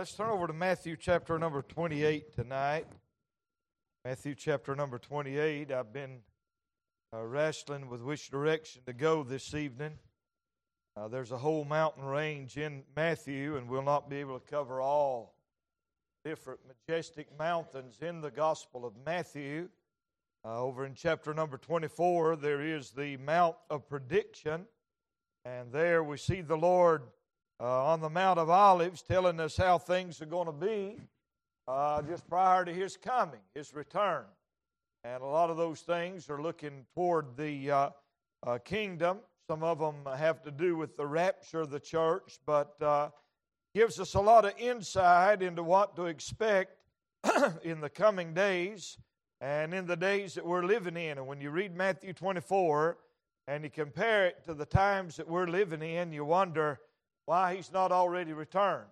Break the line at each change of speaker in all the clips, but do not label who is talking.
Let's turn over to Matthew chapter number 28 tonight. Matthew chapter number 28. I've been uh, wrestling with which direction to go this evening. Uh, there's a whole mountain range in Matthew, and we'll not be able to cover all different majestic mountains in the Gospel of Matthew. Uh, over in chapter number 24, there is the Mount of Prediction, and there we see the Lord uh, on the Mount of Olives telling us how things are going to be uh, just prior to his coming, his return. And a lot of those things are looking toward the uh, uh kingdom. Some of them have to do with the rapture of the church, but uh, gives us a lot of insight into what to expect in the coming days and in the days that we're living in. And when you read Matthew 24 and you compare it to the times that we're living in, you wonder why he's not already returned.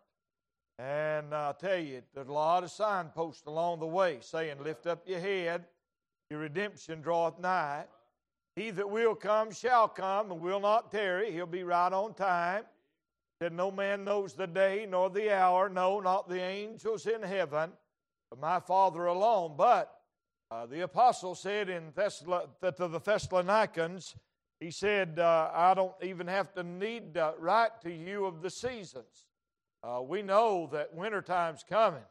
And I'll tell you, there's a lot of signposts along the way saying, Lift up your head, your redemption draweth nigh. He that will come shall come and will not tarry. He'll be right on time. Said, No man knows the day nor the hour, no, not the angels in heaven, but my Father alone. But uh, the apostle said in Thessala- to the Thessalonians, he said, uh, I don't even have to need to write to you of the seasons. Uh, we know that wintertime's coming.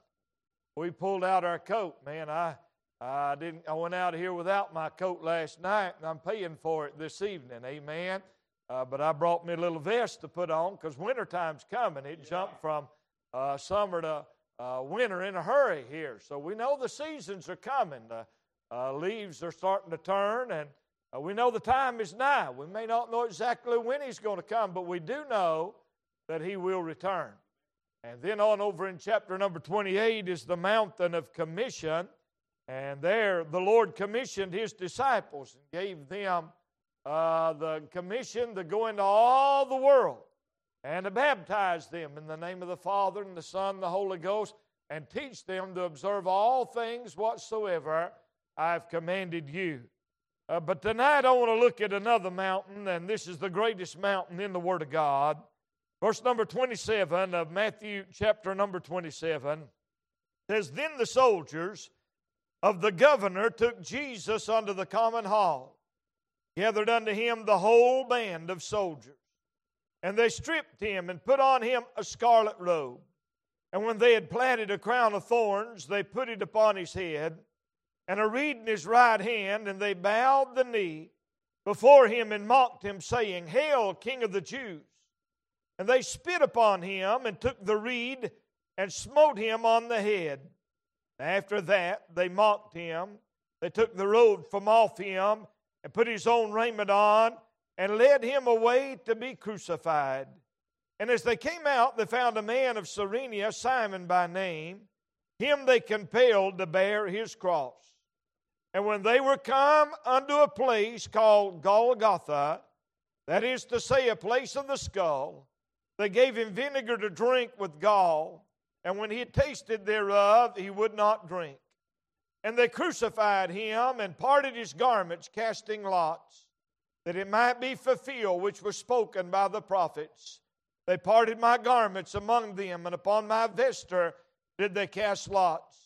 We pulled out our coat. Man, I, I, didn't, I went out here without my coat last night, and I'm paying for it this evening. Amen. Uh, but I brought me a little vest to put on because wintertime's coming. It jumped from uh, summer to uh, winter in a hurry here. So we know the seasons are coming. The uh, leaves are starting to turn, and uh, we know the time is nigh. We may not know exactly when He's going to come, but we do know that He will return. And then on over in chapter number 28 is the mountain of commission. And there the Lord commissioned His disciples and gave them uh, the commission to go into all the world and to baptize them in the name of the Father and the Son and the Holy Ghost and teach them to observe all things whatsoever I've commanded you. Uh, but tonight I want to look at another mountain, and this is the greatest mountain in the Word of God. Verse number 27 of Matthew chapter number 27 says, Then the soldiers of the governor took Jesus unto the common hall, gathered unto him the whole band of soldiers. And they stripped him and put on him a scarlet robe. And when they had planted a crown of thorns, they put it upon his head and a reed in his right hand, and they bowed the knee before him and mocked him, saying, Hail, King of the Jews! And they spit upon him and took the reed and smote him on the head. After that, they mocked him. They took the robe from off him and put his own raiment on and led him away to be crucified. And as they came out, they found a man of Cyrene, Simon by name. Him they compelled to bear his cross. And when they were come unto a place called Golgotha, that is to say, a place of the skull, they gave him vinegar to drink with gall. And when he had tasted thereof, he would not drink. And they crucified him and parted his garments, casting lots, that it might be fulfilled which was spoken by the prophets. They parted my garments among them, and upon my vesture did they cast lots.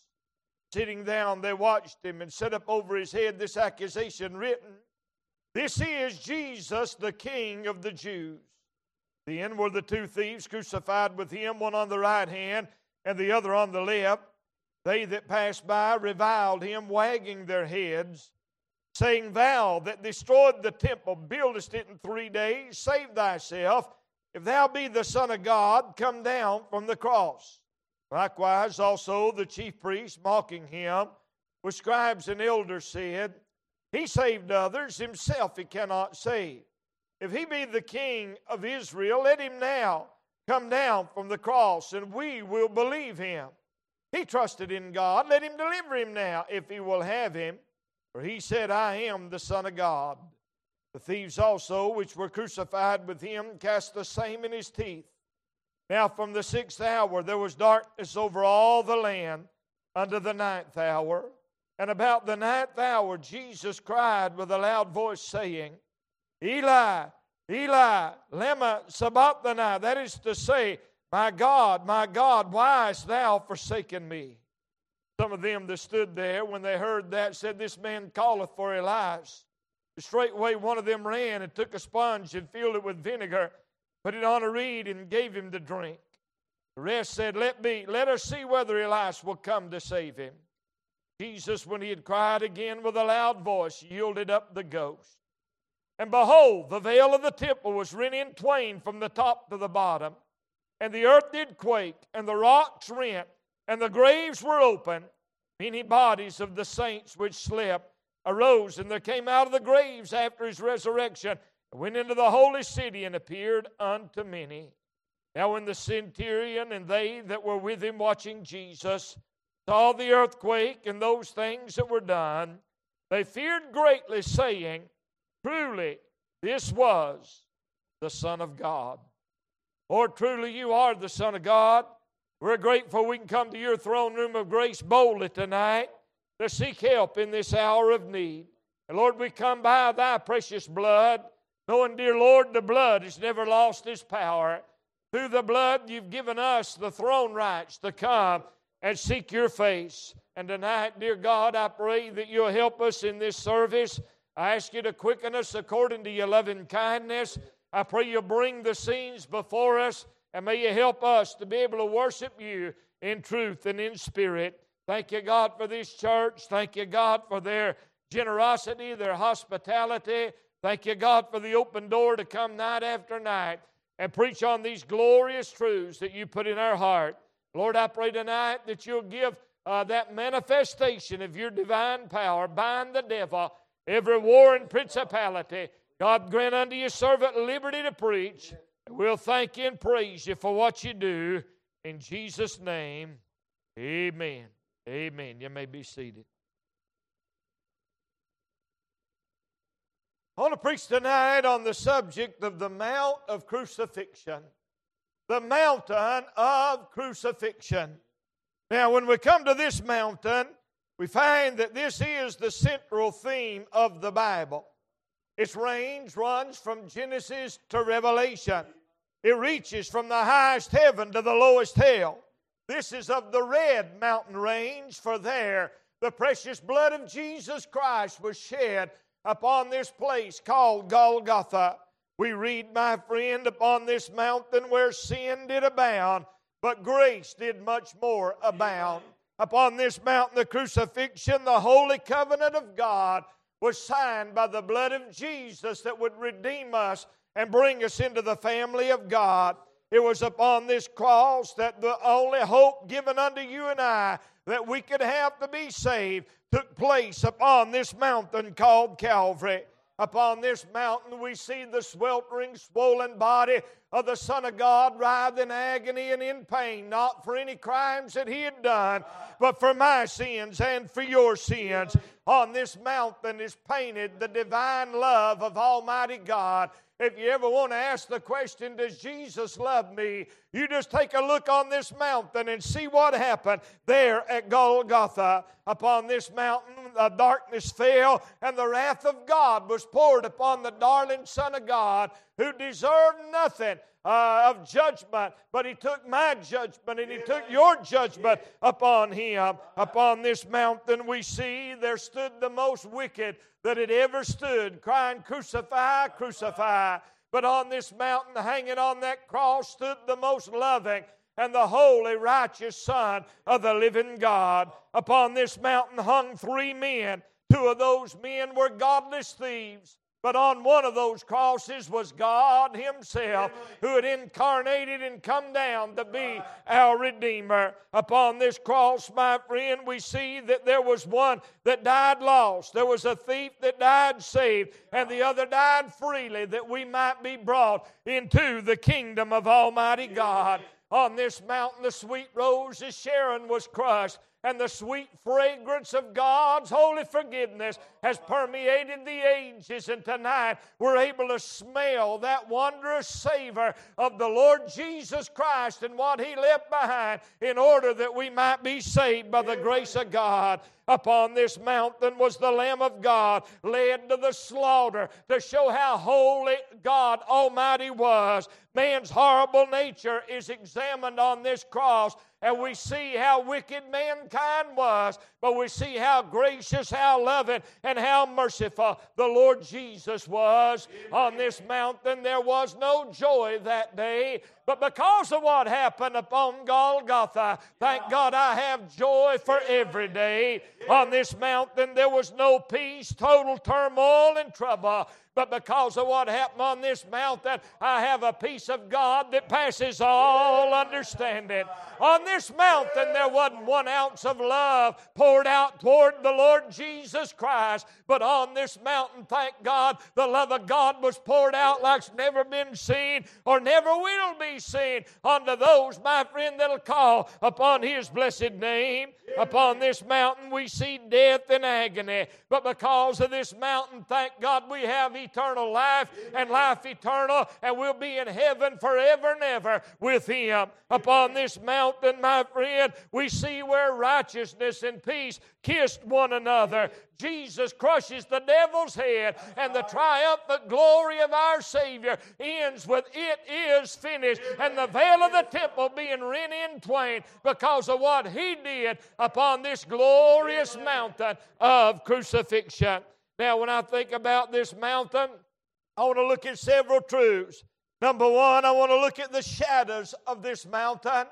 Sitting down, they watched him and set up over his head this accusation written This is Jesus, the King of the Jews. Then were the two thieves crucified with him, one on the right hand and the other on the left. They that passed by reviled him, wagging their heads, saying, Thou that destroyed the temple, buildest it in three days, save thyself. If thou be the Son of God, come down from the cross. Likewise, also the chief priests, mocking him, with scribes and elders, said, He saved others, himself he cannot save. If he be the king of Israel, let him now come down from the cross, and we will believe him. He trusted in God, let him deliver him now, if he will have him. For he said, I am the Son of God. The thieves also, which were crucified with him, cast the same in his teeth. Now, from the sixth hour, there was darkness over all the land unto the ninth hour. And about the ninth hour, Jesus cried with a loud voice, saying, Eli, Eli, lema sabachthani. That is to say, My God, my God, why hast thou forsaken me? Some of them that stood there, when they heard that, said, This man calleth for Elias. Straightway one of them ran and took a sponge and filled it with vinegar, put it on a reed, and gave him to drink. The rest said, Let me, let us see whether Elias will come to save him. Jesus, when he had cried again with a loud voice, yielded up the ghost. And behold, the veil of the temple was rent in twain from the top to the bottom, and the earth did quake, and the rocks rent, and the graves were open. Many bodies of the saints which slept arose, and there came out of the graves after his resurrection, went into the holy city, and appeared unto many. Now, when the centurion and they that were with him watching Jesus saw the earthquake and those things that were done, they feared greatly, saying, Truly, this was the Son of God. Lord, truly you are the Son of God. We're grateful we can come to your throne room of grace boldly tonight to seek help in this hour of need. And Lord, we come by thy precious blood, knowing, dear Lord, the blood has never lost its power. Through the blood, you've given us the throne rights to come and seek your face. And tonight, dear God, I pray that you'll help us in this service. I ask you to quicken us according to your loving kindness. I pray you bring the scenes before us, and may you help us to be able to worship you in truth and in spirit. Thank you, God, for this church. Thank you, God, for their generosity, their hospitality. Thank you, God, for the open door to come night after night and preach on these glorious truths that you put in our heart. Lord, I pray tonight that you'll give uh, that manifestation of your divine power. Bind the devil, every war and principality. God grant unto your servant liberty to preach. We'll thank you and praise you for what you do. In Jesus' name, amen. Amen. You may be seated. I want to preach tonight on the subject of the Mount of Crucifixion the mountain of crucifixion. Now, when we come to this mountain, we find that this is the central theme of the Bible. Its range runs from Genesis to Revelation. It reaches from the highest heaven to the lowest hell. This is of the red mountain range, for there the precious blood of Jesus Christ was shed upon this place called Golgotha. We read, my friend, upon this mountain where sin did abound, but grace did much more abound. Upon this mountain, the crucifixion, the holy covenant of God, was signed by the blood of Jesus that would redeem us and bring us into the family of God. It was upon this cross that the only hope given unto you and I that we could have to be saved took place upon this mountain called Calvary. Upon this mountain, we see the sweltering, swollen body of the Son of God writhe in agony and in pain, not for any crimes that he had done, but for my sins and for your sins. On this mountain is painted the divine love of Almighty God if you ever want to ask the question, Does Jesus love me? You just take a look on this mountain and see what happened there at Golgotha. Upon this mountain, the darkness fell, and the wrath of God was poured upon the darling Son of God who deserved nothing. Uh, of judgment, but he took my judgment and he took your judgment upon him. Upon this mountain, we see there stood the most wicked that had ever stood, crying, Crucify, crucify. But on this mountain, hanging on that cross, stood the most loving and the holy, righteous Son of the living God. Upon this mountain hung three men. Two of those men were godless thieves. But on one of those crosses was God Himself who had incarnated and come down to be our Redeemer. Upon this cross, my friend, we see that there was one that died lost, there was a thief that died saved, and the other died freely that we might be brought into the kingdom of Almighty God. On this mountain, the sweet rose of Sharon was crushed and the sweet fragrance of God's holy forgiveness has permeated the ages. And tonight we're able to smell that wondrous savor of the Lord Jesus Christ and what He left behind in order that we might be saved by the grace of God. Upon this mountain was the Lamb of God led to the slaughter to show how holy God Almighty was. Man's horrible nature is examined on this cross and we see how wicked mankind was, but we see how gracious, how loving, and how merciful the Lord Jesus was. On this mountain, there was no joy that day, but because of what happened upon Golgotha, thank God I have joy for every day. On this mountain, there was no peace, total turmoil and trouble. But because of what happened on this mountain, I have a peace of God that passes all understanding. On this mountain, there wasn't one ounce of love poured out toward the Lord Jesus Christ. But on this mountain, thank God, the love of God was poured out like's never been seen or never will be seen unto those, my friend, that'll call upon His blessed name. Upon this mountain, we see death and agony. But because of this mountain, thank God, we have eternal life and life eternal, and we'll be in heaven forever and ever with Him. Upon this mountain, my friend, we see where righteousness and peace kissed one another. Jesus crushes the devil's head, and the triumphant glory of our Savior ends with it is finished, and the veil of the temple being rent in twain because of what He did upon this glorious mountain of crucifixion. Now, when I think about this mountain, I want to look at several truths. Number one, I want to look at the shadows of this mountain.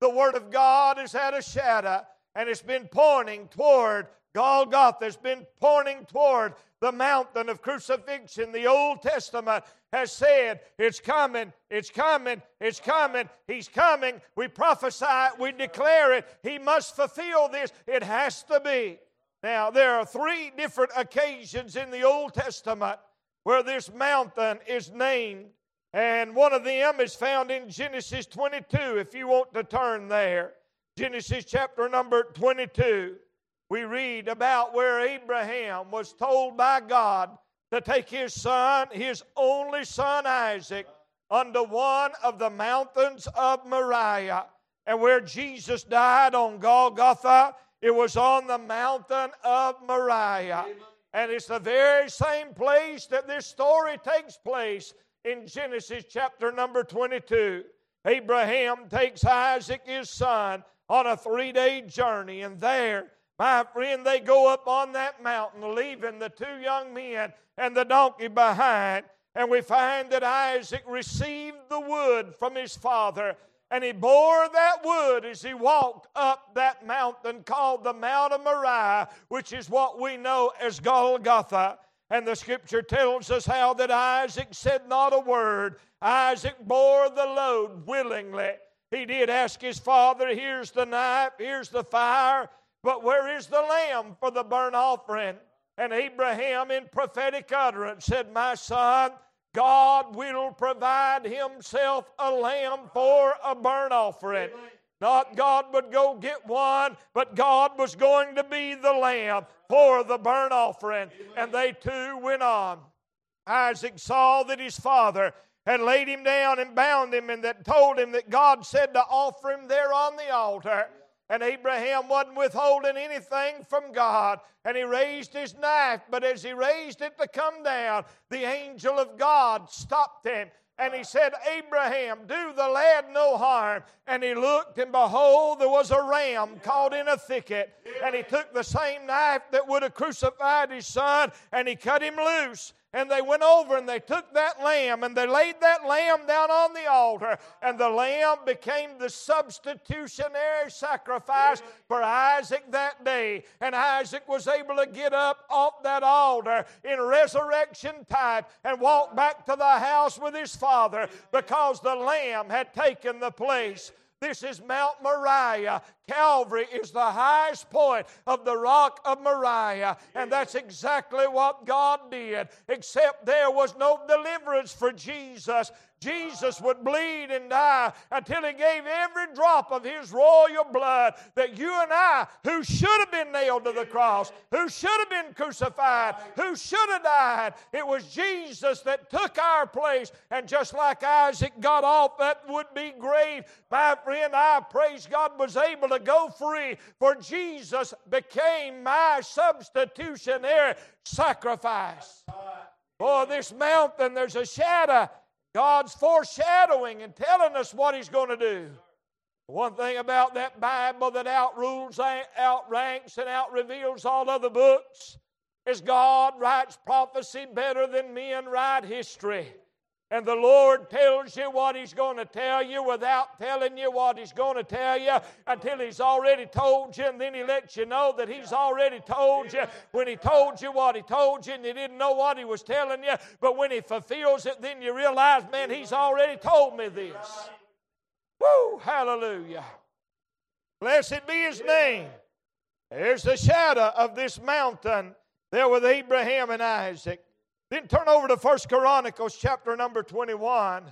The Word of God has had a shadow, and it's been pointing toward Golgotha. It's been pointing toward the mountain of crucifixion. The Old Testament has said, It's coming, it's coming, it's coming, He's coming. We prophesy it, we declare it. He must fulfill this. It has to be. Now, there are three different occasions in the Old Testament where this mountain is named, and one of them is found in Genesis 22, if you want to turn there. Genesis chapter number 22. We read about where Abraham was told by God to take his son, his only son Isaac, unto one of the mountains of Moriah, and where Jesus died on Golgotha it was on the mountain of Moriah. And it's the very same place that this story takes place in Genesis chapter number 22. Abraham takes Isaac, his son, on a three day journey, and there, my friend, they go up on that mountain, leaving the two young men and the donkey behind. And we find that Isaac received the wood from his father and he bore that wood as he walked up that mountain called the Mount of Moriah, which is what we know as Golgotha. And the scripture tells us how that Isaac said not a word. Isaac bore the load willingly. He did ask his father, Here's the knife, here's the fire, but where is the lamb for the burnt offering? And Abraham, in prophetic utterance, said, My son, God will provide Himself a lamb for a burnt offering. Not God would go get one, but God was going to be the lamb for the burnt offering. And they two went on. Isaac saw that his father had laid him down and bound him, and that told him that God said to offer him there on the altar. And Abraham wasn't withholding anything from God. And he raised his knife, but as he raised it to come down, the angel of God stopped him. And he said, Abraham, do the lad no harm. And he looked, and behold, there was a ram caught in a thicket. And he took the same knife that would have crucified his son, and he cut him loose and they went over and they took that lamb and they laid that lamb down on the altar, and the lamb became the substitutionary sacrifice for Isaac that day. And Isaac was able to get up off that altar in resurrection type and walk back to the house with his father because the lamb had taken the place this is Mount Moriah, Calvary is the highest point of the rock of Moriah. And that's exactly what God did, except there was no deliverance for Jesus. Jesus would bleed and die until he gave every drop of his royal blood that you and I, who should have been nailed to the cross, who should have been crucified, who should have died, it was Jesus that took our place. And just like Isaac got off that would be grave, my friend, I praise God was able to go free, for Jesus became my substitutionary sacrifice. For this mountain, there's a shadow God's foreshadowing and telling us what He's going to do. One thing about that Bible that outrules, outranks, and outreveals all other books is God writes prophecy better than men write history. And the Lord tells you what He's going to tell you without telling you what He's going to tell you until He's already told you, and then He lets you know that He's already told you. When He told you what He told you, and you didn't know what He was telling you, but when He fulfills it, then you realize, man, He's already told me this. Woo! Hallelujah. Blessed be His name. There's the shadow of this mountain there with Abraham and Isaac. Then turn over to First Chronicles chapter number 21.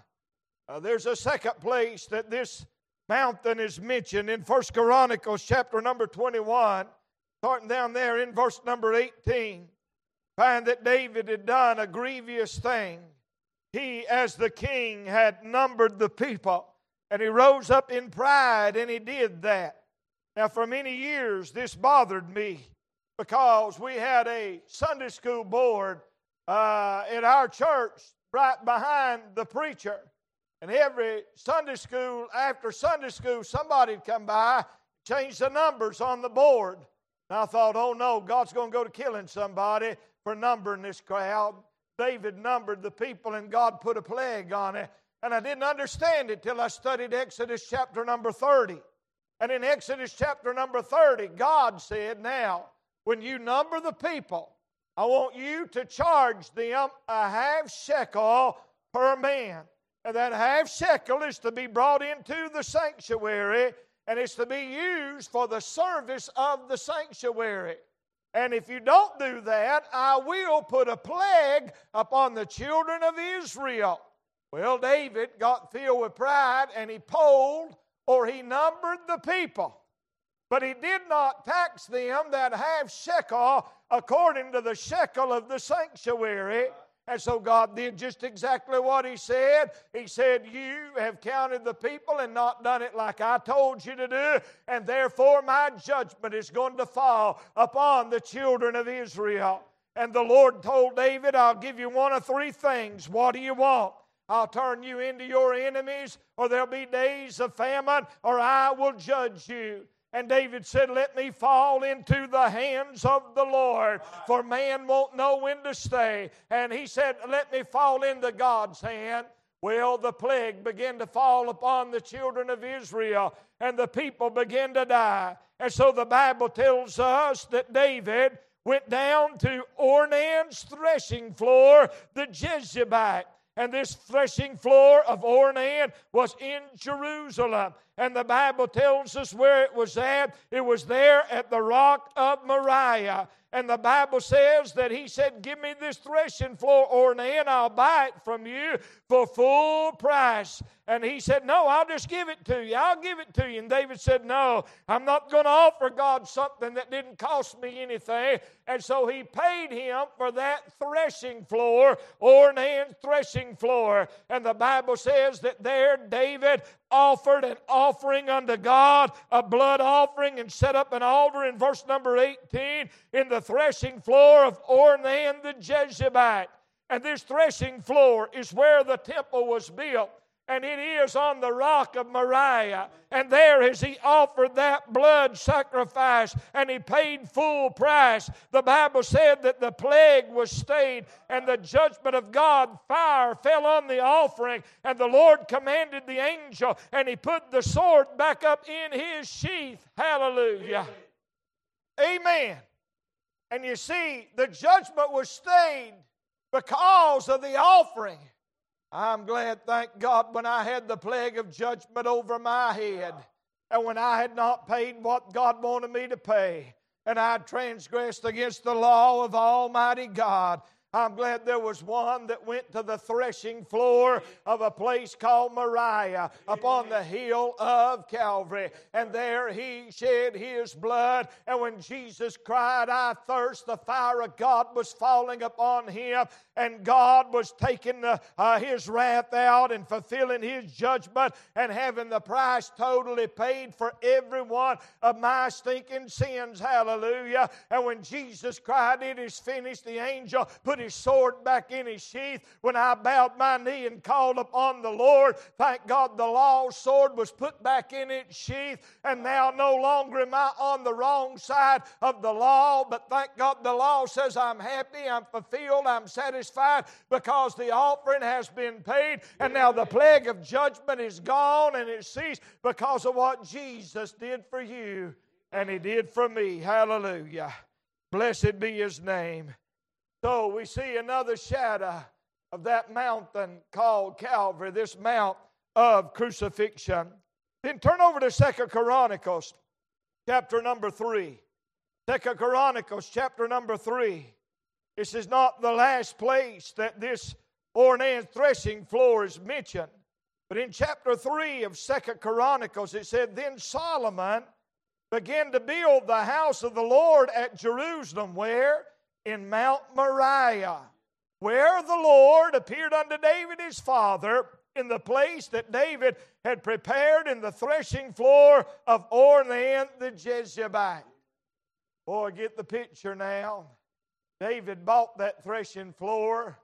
Uh, there's a second place that this mountain is mentioned in First Chronicles chapter number 21. Starting down there in verse number 18. Find that David had done a grievous thing. He, as the king, had numbered the people, and he rose up in pride and he did that. Now, for many years, this bothered me because we had a Sunday school board uh, in our church right behind the preacher. And every Sunday school, after Sunday school, somebody'd come by, change the numbers on the board. And I thought, oh no, God's going to go to killing somebody for numbering this crowd. David numbered the people and God put a plague on it. And I didn't understand it till I studied Exodus chapter number 30. And in Exodus chapter number 30, God said, Now, when you number the people, I want you to charge them a half shekel per man. And that half shekel is to be brought into the sanctuary and it's to be used for the service of the sanctuary. And if you don't do that, I will put a plague upon the children of Israel. Well, David got filled with pride and he polled or he numbered the people. But he did not tax them that half shekel according to the shekel of the sanctuary. And so God did just exactly what He said. He said, You have counted the people and not done it like I told you to do, and therefore my judgment is going to fall upon the children of Israel. And the Lord told David, I'll give you one of three things. What do you want? I'll turn you into your enemies, or there'll be days of famine, or I will judge you. And David said, Let me fall into the hands of the Lord, for man won't know when to stay. And he said, Let me fall into God's hand. Well, the plague began to fall upon the children of Israel, and the people began to die. And so the Bible tells us that David went down to Ornan's threshing floor, the Jebusite. And this threshing floor of Ornan was in Jerusalem. And the Bible tells us where it was at. It was there at the rock of Moriah. And the Bible says that he said, Give me this threshing floor, Ornan, I'll buy it from you for full price. And he said, No, I'll just give it to you. I'll give it to you. And David said, No, I'm not going to offer God something that didn't cost me anything. And so he paid him for that threshing floor, Ornan's threshing floor. And the Bible says that there David offered an offering unto God, a blood offering, and set up an altar in verse number 18 in the threshing floor of Ornan the Jebusite. And this threshing floor is where the temple was built and it is on the rock of Moriah. And there as he offered that blood sacrifice and he paid full price, the Bible said that the plague was stayed and the judgment of God, fire fell on the offering. And the Lord commanded the angel and he put the sword back up in his sheath. Hallelujah. Amen. And you see, the judgment was stayed because of the offering. I'm glad, thank God, when I had the plague of judgment over my head, and when I had not paid what God wanted me to pay, and I transgressed against the law of Almighty God, I'm glad there was one that went to the threshing floor of a place called Moriah upon the hill of Calvary. And there he shed his blood. And when Jesus cried, I thirst, the fire of God was falling upon him. And God was taking the, uh, his wrath out and fulfilling his judgment and having the price totally paid for every one of my stinking sins. Hallelujah. And when Jesus cried, It is finished, the angel put his sword back in his sheath. When I bowed my knee and called upon the Lord, thank God the law sword was put back in its sheath, and now no longer am I on the wrong side of the law, but thank God the law says I'm happy, I'm fulfilled, I'm satisfied because the offering has been paid, and now the plague of judgment is gone and it ceased because of what Jesus did for you and he did for me. Hallelujah. Blessed be his name. So we see another shadow of that mountain called Calvary, this mount of crucifixion. Then turn over to Second Chronicles, chapter number 3. Second Chronicles, chapter number 3. This is not the last place that this Ornan threshing floor is mentioned. But in chapter 3 of Second Chronicles, it said, Then Solomon began to build the house of the Lord at Jerusalem, where? in Mount Moriah, where the Lord appeared unto David his father in the place that David had prepared in the threshing floor of Ornan the Jebusite. Boy, get the picture now. David bought that threshing floor.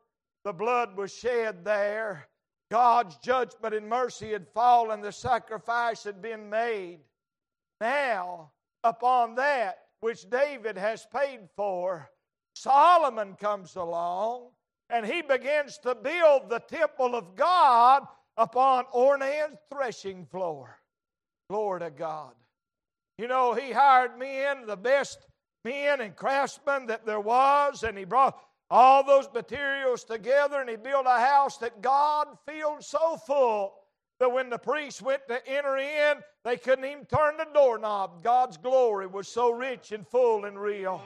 The blood was shed there. God's judgment and mercy had fallen. The sacrifice had been made. Now, upon that which David has paid for, Solomon comes along and he begins to build the temple of God upon Ornan's threshing floor. Glory to God. You know, he hired men, the best men and craftsmen that there was, and he brought all those materials together and he built a house that God filled so full that when the priests went to enter in, they couldn't even turn the doorknob. God's glory was so rich and full and real.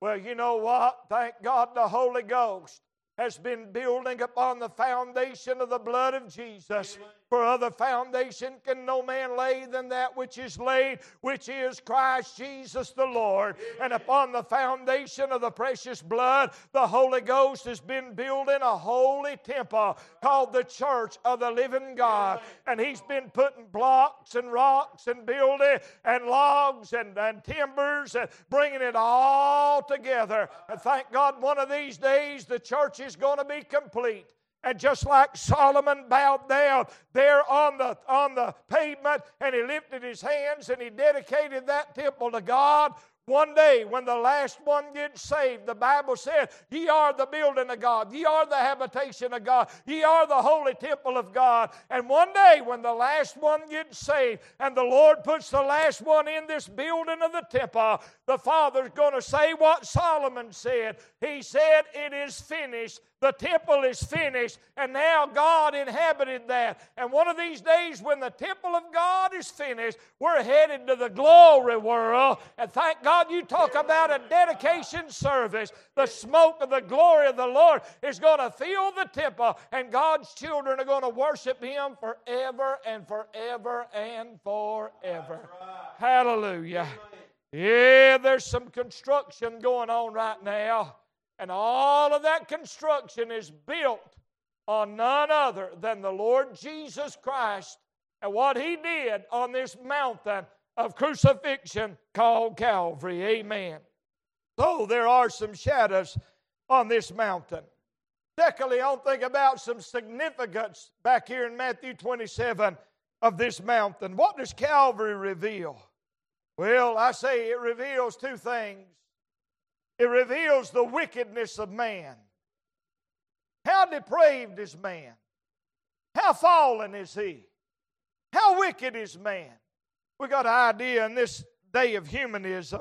Well, you know what? Thank God the Holy Ghost has been building upon the foundation of the blood of Jesus. For other foundation can no man lay than that which is laid, which is Christ Jesus the Lord. And upon the foundation of the precious blood, the Holy Ghost has been building a holy temple called the church of the living God. And He's been putting blocks and rocks and building and logs and, and timbers and bringing it all together. And thank God one of these days the church is going to be complete. And just like Solomon bowed down there on the, on the pavement and he lifted his hands and he dedicated that temple to God, one day, when the last one gets saved, the Bible said, Ye are the building of God, ye are the habitation of God, ye are the holy temple of God. And one day, when the last one gets saved, and the Lord puts the last one in this building of the temple, the Father's going to say what Solomon said. He said, It is finished. The temple is finished, and now God inhabited that. And one of these days, when the temple of God is finished, we're headed to the glory world. And thank God you talk about a dedication service. The smoke of the glory of the Lord is going to fill the temple, and God's children are going to worship Him forever and forever and forever. Hallelujah. Yeah, there's some construction going on right now. And all of that construction is built on none other than the Lord Jesus Christ and what He did on this mountain of crucifixion called Calvary. Amen. So there are some shadows on this mountain. Secondly, I'll think about some significance back here in Matthew 27 of this mountain. What does Calvary reveal? Well, I say it reveals two things. It reveals the wickedness of man. How depraved is man? How fallen is he? How wicked is man? We got an idea in this day of humanism,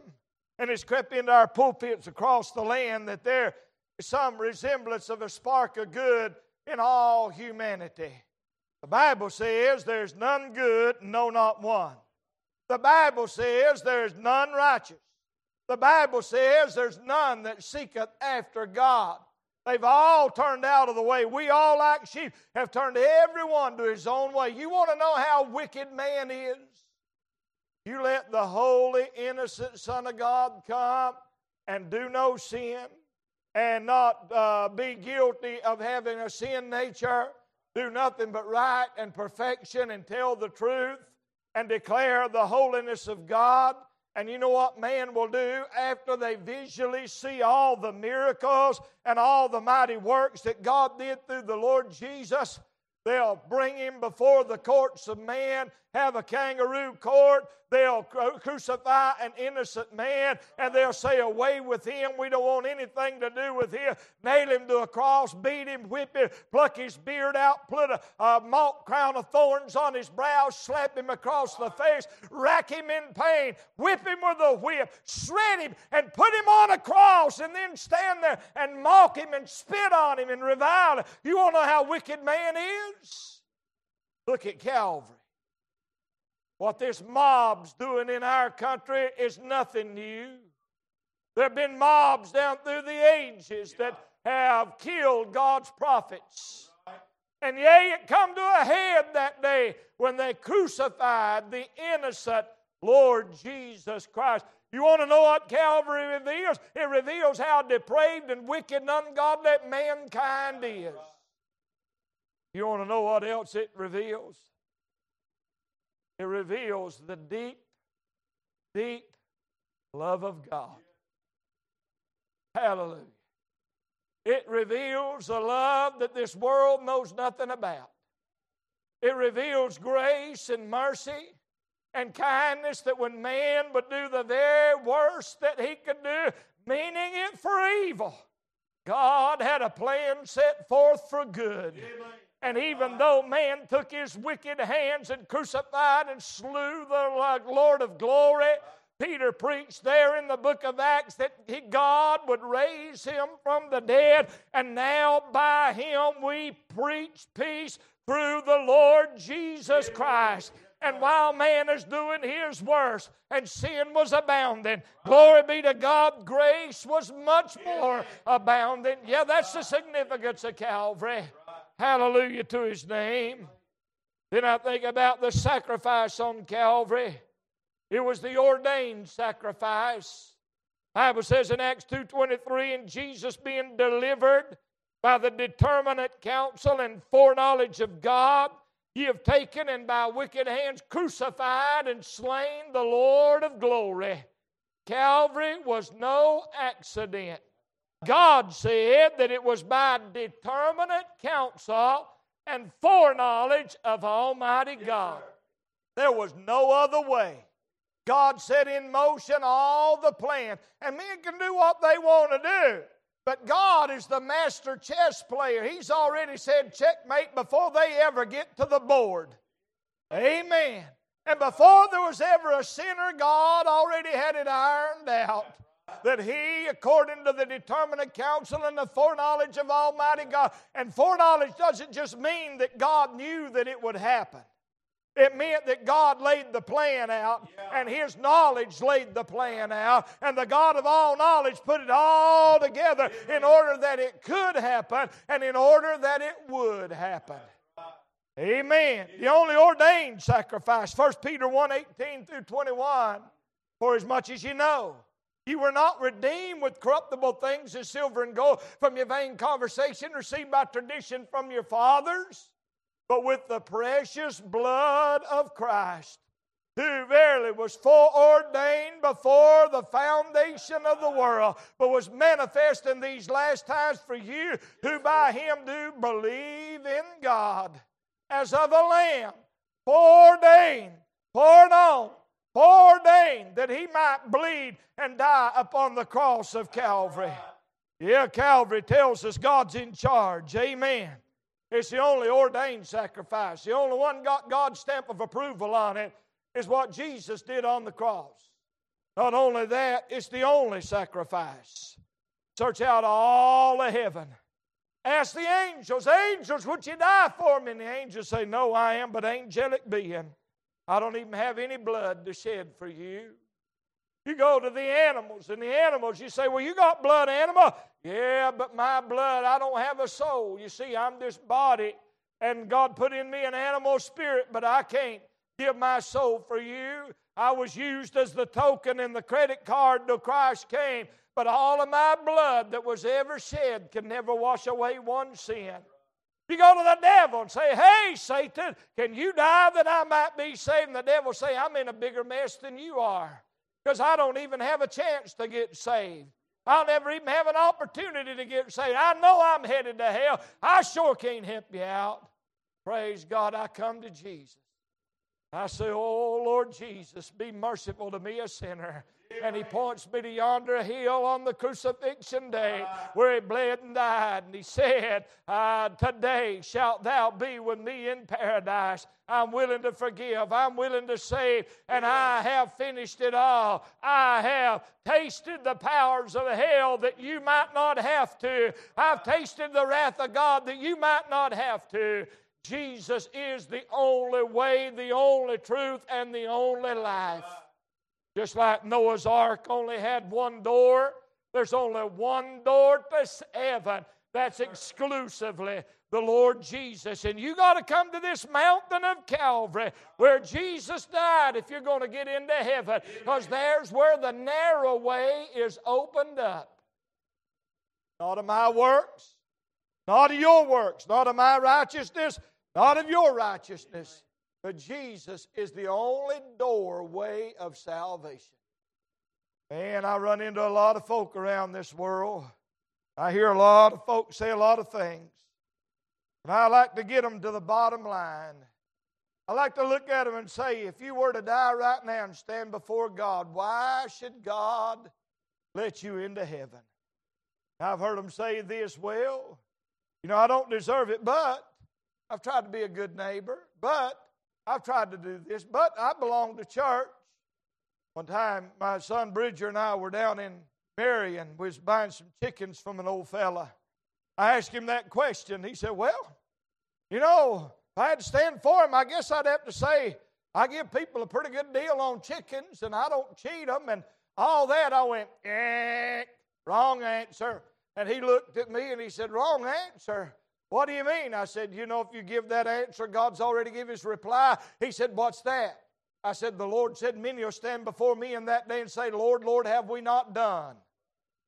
and it's crept into our pulpits across the land that there is some resemblance of a spark of good in all humanity. The Bible says there's none good, no, not one. The Bible says there is none righteous. The Bible says there's none that seeketh after God. They've all turned out of the way. We all, like sheep, have turned everyone to his own way. You want to know how wicked man is? You let the holy, innocent Son of God come and do no sin and not uh, be guilty of having a sin nature, do nothing but right and perfection and tell the truth and declare the holiness of God. And you know what man will do after they visually see all the miracles and all the mighty works that God did through the Lord Jesus? They'll bring him before the courts of man, have a kangaroo court. They'll crucify an innocent man and they'll say, Away with him. We don't want anything to do with him. Nail him to a cross, beat him, whip him, pluck his beard out, put a, a mock crown of thorns on his brow, slap him across the face, rack him in pain, whip him with a whip, shred him, and put him on a cross, and then stand there and mock him and spit on him and revile him. You want to know how wicked man is? Look at Calvary. What this mob's doing in our country is nothing new. There have been mobs down through the ages that have killed God's prophets. And yea, it come to a head that day when they crucified the innocent Lord Jesus Christ. You want to know what Calvary reveals? It reveals how depraved and wicked and ungodly mankind is. You want to know what else it reveals? It reveals the deep, deep love of God. Hallelujah. It reveals a love that this world knows nothing about. It reveals grace and mercy and kindness that when man would do the very worst that he could do, meaning it for evil, God had a plan set forth for good. Amen. And even though man took his wicked hands and crucified and slew the Lord of glory, Peter preached there in the book of Acts that God would raise him from the dead, and now by him we preach peace through the Lord Jesus Christ. And while man is doing his worst and sin was abounding, glory be to God, grace was much more abounding. Yeah, that's the significance of Calvary. Hallelujah to his name. Then I think about the sacrifice on Calvary. It was the ordained sacrifice. Bible says in Acts 2:23, and Jesus being delivered by the determinate counsel and foreknowledge of God, ye have taken and by wicked hands crucified and slain the Lord of glory. Calvary was no accident. God said that it was by determinate counsel and foreknowledge of Almighty God. There was no other way. God set in motion all the plan, and men can do what they want to do. But God is the master chess player. He's already said checkmate before they ever get to the board. Amen. And before there was ever a sinner, God already had it ironed out that he, according to the determinate counsel and the foreknowledge of Almighty God, and foreknowledge doesn't just mean that God knew that it would happen. It meant that God laid the plan out, yeah. and His knowledge laid the plan out, and the God of all knowledge put it all together Amen. in order that it could happen and in order that it would happen. Amen. The only ordained sacrifice, 1 Peter 1 18 through 21, for as much as you know you were not redeemed with corruptible things as silver and gold from your vain conversation received by tradition from your fathers, but with the precious blood of Christ, who verily was foreordained before the foundation of the world, but was manifest in these last times for you who by him do believe in God, as of a lamb foreordained, poured on foreordained that he might bleed and die upon the cross of Calvary. Yeah, Calvary tells us God's in charge. Amen. It's the only ordained sacrifice. The only one got God's stamp of approval on it is what Jesus did on the cross. Not only that, it's the only sacrifice. Search out all of heaven. Ask the angels, angels, would you die for me? And the angels say, No, I am but angelic being. I don't even have any blood to shed for you. You go to the animals, and the animals, you say, Well, you got blood, animal. Yeah, but my blood, I don't have a soul. You see, I'm this body, and God put in me an animal spirit, but I can't give my soul for you. I was used as the token and the credit card till Christ came, but all of my blood that was ever shed can never wash away one sin. You go to the devil and say, Hey, Satan, can you die that I might be saved? And the devil say, I'm in a bigger mess than you are because I don't even have a chance to get saved. I'll never even have an opportunity to get saved. I know I'm headed to hell. I sure can't help you out. Praise God, I come to Jesus. I say, Oh Lord Jesus, be merciful to me, a sinner. And he points me to yonder hill on the crucifixion day where he bled and died. And he said, uh, Today shalt thou be with me in paradise. I'm willing to forgive. I'm willing to save. And I have finished it all. I have tasted the powers of hell that you might not have to. I've tasted the wrath of God that you might not have to. Jesus is the only way, the only truth, and the only life. Just like Noah's ark only had one door, there's only one door to heaven. That's exclusively the Lord Jesus. And you got to come to this mountain of Calvary where Jesus died if you're going to get into heaven, because there's where the narrow way is opened up. Not of my works, not of your works, not of my righteousness, not of your righteousness. But Jesus is the only doorway of salvation. Man, I run into a lot of folk around this world. I hear a lot of folks say a lot of things. And I like to get them to the bottom line. I like to look at them and say, if you were to die right now and stand before God, why should God let you into heaven? I've heard them say this, well, you know, I don't deserve it, but I've tried to be a good neighbor, but I've tried to do this, but I belong to church. One time, my son Bridger and I were down in Marion. Was buying some chickens from an old fella. I asked him that question. He said, Well, you know, if I had to stand for him, I guess I'd have to say, I give people a pretty good deal on chickens and I don't cheat them and all that. I went, eh, wrong answer. And he looked at me and he said, Wrong answer. What do you mean? I said, You know, if you give that answer, God's already given his reply. He said, What's that? I said, The Lord said, Many will stand before me in that day and say, Lord, Lord, have we not done?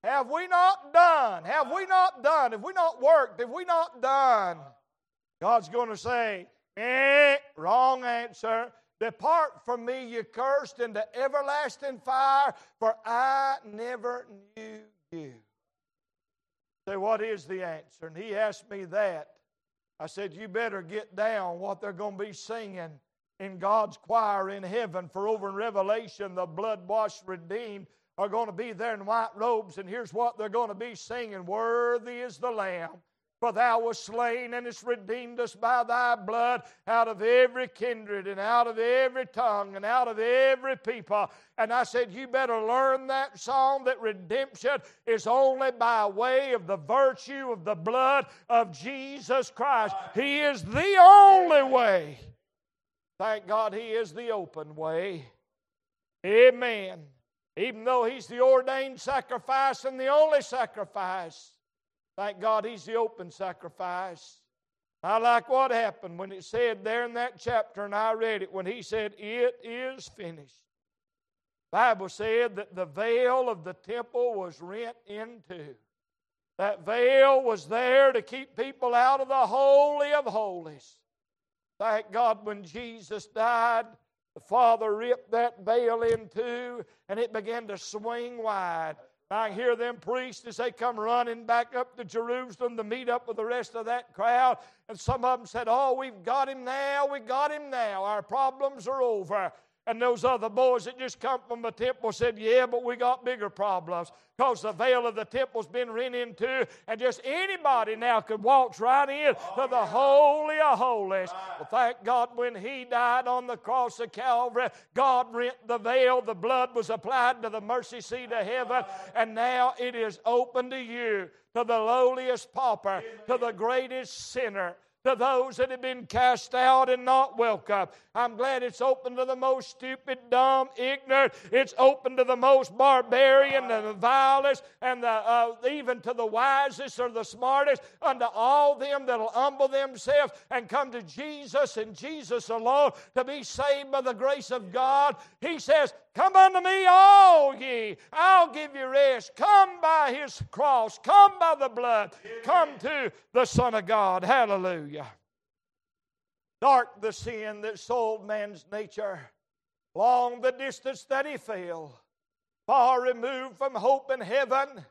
Have we not done? Have we not done? Have we not worked? Have we not done? God's going to say, eh, wrong answer. Depart from me, you cursed, into everlasting fire, for I never knew you. Say, what is the answer? And he asked me that. I said, You better get down what they're going to be singing in God's choir in heaven. For over in Revelation, the blood washed, redeemed are going to be there in white robes. And here's what they're going to be singing Worthy is the Lamb for thou wast slain and hast redeemed us by thy blood out of every kindred and out of every tongue and out of every people. And I said, You better learn that song that redemption is only by way of the virtue of the blood of Jesus Christ. He is the only way. Thank God He is the open way. Amen. Even though He's the ordained sacrifice and the only sacrifice. Thank God he's the open sacrifice. I like what happened when it said there in that chapter, and I read it, when he said, It is finished. Bible said that the veil of the temple was rent in two. That veil was there to keep people out of the Holy of Holies. Thank God when Jesus died, the Father ripped that veil in two and it began to swing wide. I hear them priests as they come running back up to Jerusalem to meet up with the rest of that crowd. And some of them said, Oh, we've got him now. We got him now. Our problems are over. And those other boys that just come from the temple said, Yeah, but we got bigger problems because the veil of the temple's been rent in two, and just anybody now could walk right in to the Holy of Holies. Well, thank God when He died on the cross of Calvary, God rent the veil, the blood was applied to the mercy seat of heaven, and now it is open to you, to the lowliest pauper, to the greatest sinner to those that have been cast out and not welcome. I'm glad it's open to the most stupid, dumb, ignorant. It's open to the most barbarian and the vilest, and the, uh, even to the wisest or the smartest, unto all them that'll humble themselves and come to Jesus and Jesus alone to be saved by the grace of God. He says, Come unto me, all ye. I'll give you rest. Come by his cross. Come by the blood. Come to the Son of God. Hallelujah. Dark the sin that sold man's nature. Long the distance that he fell. Far removed from hope in heaven.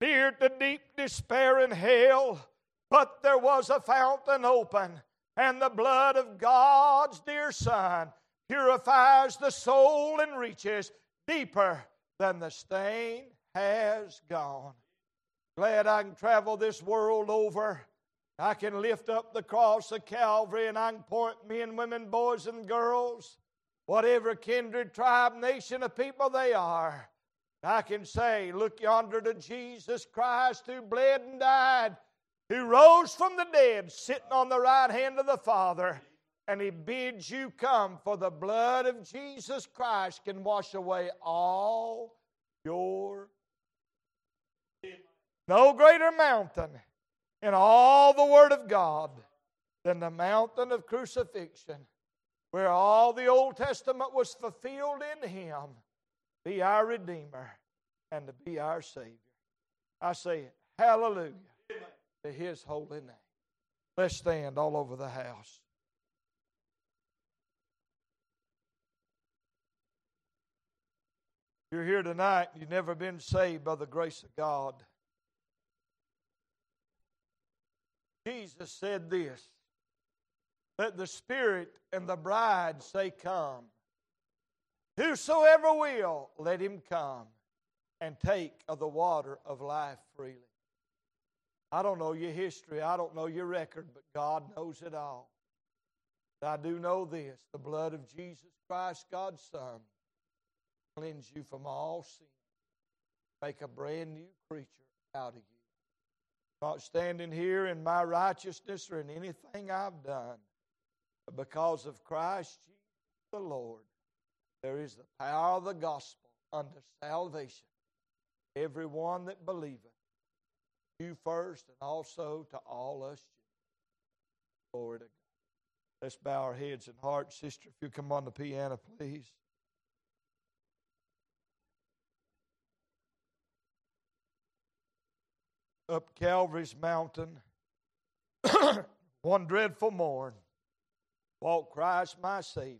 Near to deep despair in hell. But there was a fountain open, and the blood of God's dear Son purifies the soul and reaches deeper than the stain has gone. Glad I can travel this world over. I can lift up the cross of Calvary and I can point men, women, boys, and girls, whatever kindred, tribe, nation of people they are. I can say, Look yonder to Jesus Christ who bled and died, who rose from the dead, sitting on the right hand of the Father and he bids you come, for the blood of Jesus Christ can wash away all your. No greater mountain in all the Word of God than the mountain of crucifixion, where all the Old Testament was fulfilled in Him, be our Redeemer and to be our Savior. I say, Hallelujah to His holy name. Let's stand all over the house. You're here tonight, you've never been saved by the grace of God. Jesus said this Let the Spirit and the bride say, Come. Whosoever will, let him come and take of the water of life freely. I don't know your history, I don't know your record, but God knows it all. I do know this the blood of Jesus Christ, God's Son, cleanse you from all sin, make a brand new creature out of you. Not standing here in my righteousness or in anything I've done, but because of Christ Jesus the Lord, there is the power of the gospel unto salvation. Everyone that believeth, you first and also to all us. Glory to God. Let's bow our heads and hearts. Sister, if you come on the piano, please. Up Calvary's mountain, one dreadful morn, walked Christ my Savior,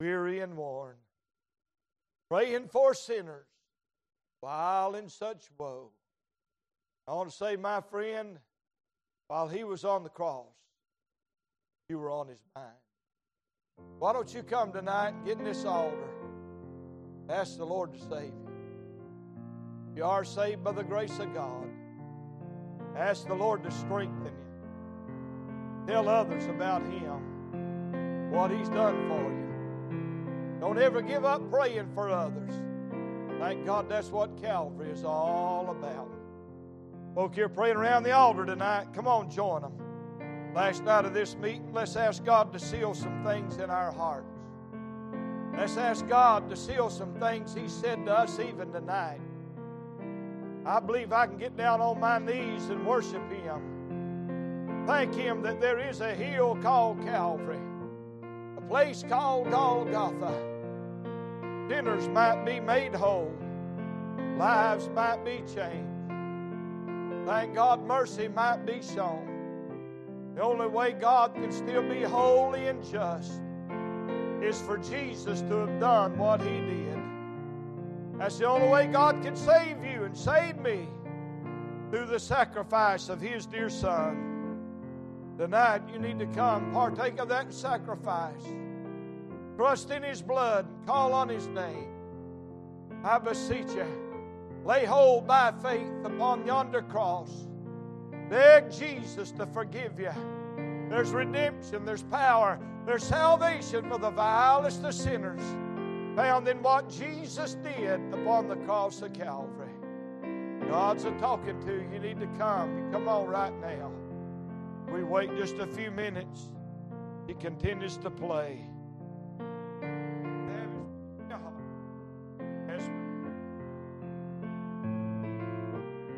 weary and worn, praying for sinners while in such woe. I want to say, my friend, while he was on the cross, you were on his mind. Why don't you come tonight get in this altar? Ask the Lord to save you. You are saved by the grace of God. Ask the Lord to strengthen you. Tell others about Him, what He's done for you. Don't ever give up praying for others. Thank God that's what Calvary is all about. Folk here praying around the altar tonight, come on, join them. Last night of this meeting, let's ask God to seal some things in our hearts. Let's ask God to seal some things He said to us even tonight. I believe I can get down on my knees and worship Him. Thank Him that there is a hill called Calvary, a place called Golgotha. Sinners might be made whole, lives might be changed. Thank God mercy might be shown. The only way God can still be holy and just is for Jesus to have done what He did. That's the only way God can save you and save me through the sacrifice of His dear Son. Tonight, you need to come, partake of that sacrifice. Trust in His blood, call on His name. I beseech you, lay hold by faith upon yonder cross. Beg Jesus to forgive you. There's redemption, there's power, there's salvation for the vilest of sinners found in what Jesus did upon the cross of Calvary. God's a talking to you. You need to come. Come on right now. We wait just a few minutes. He continues to play.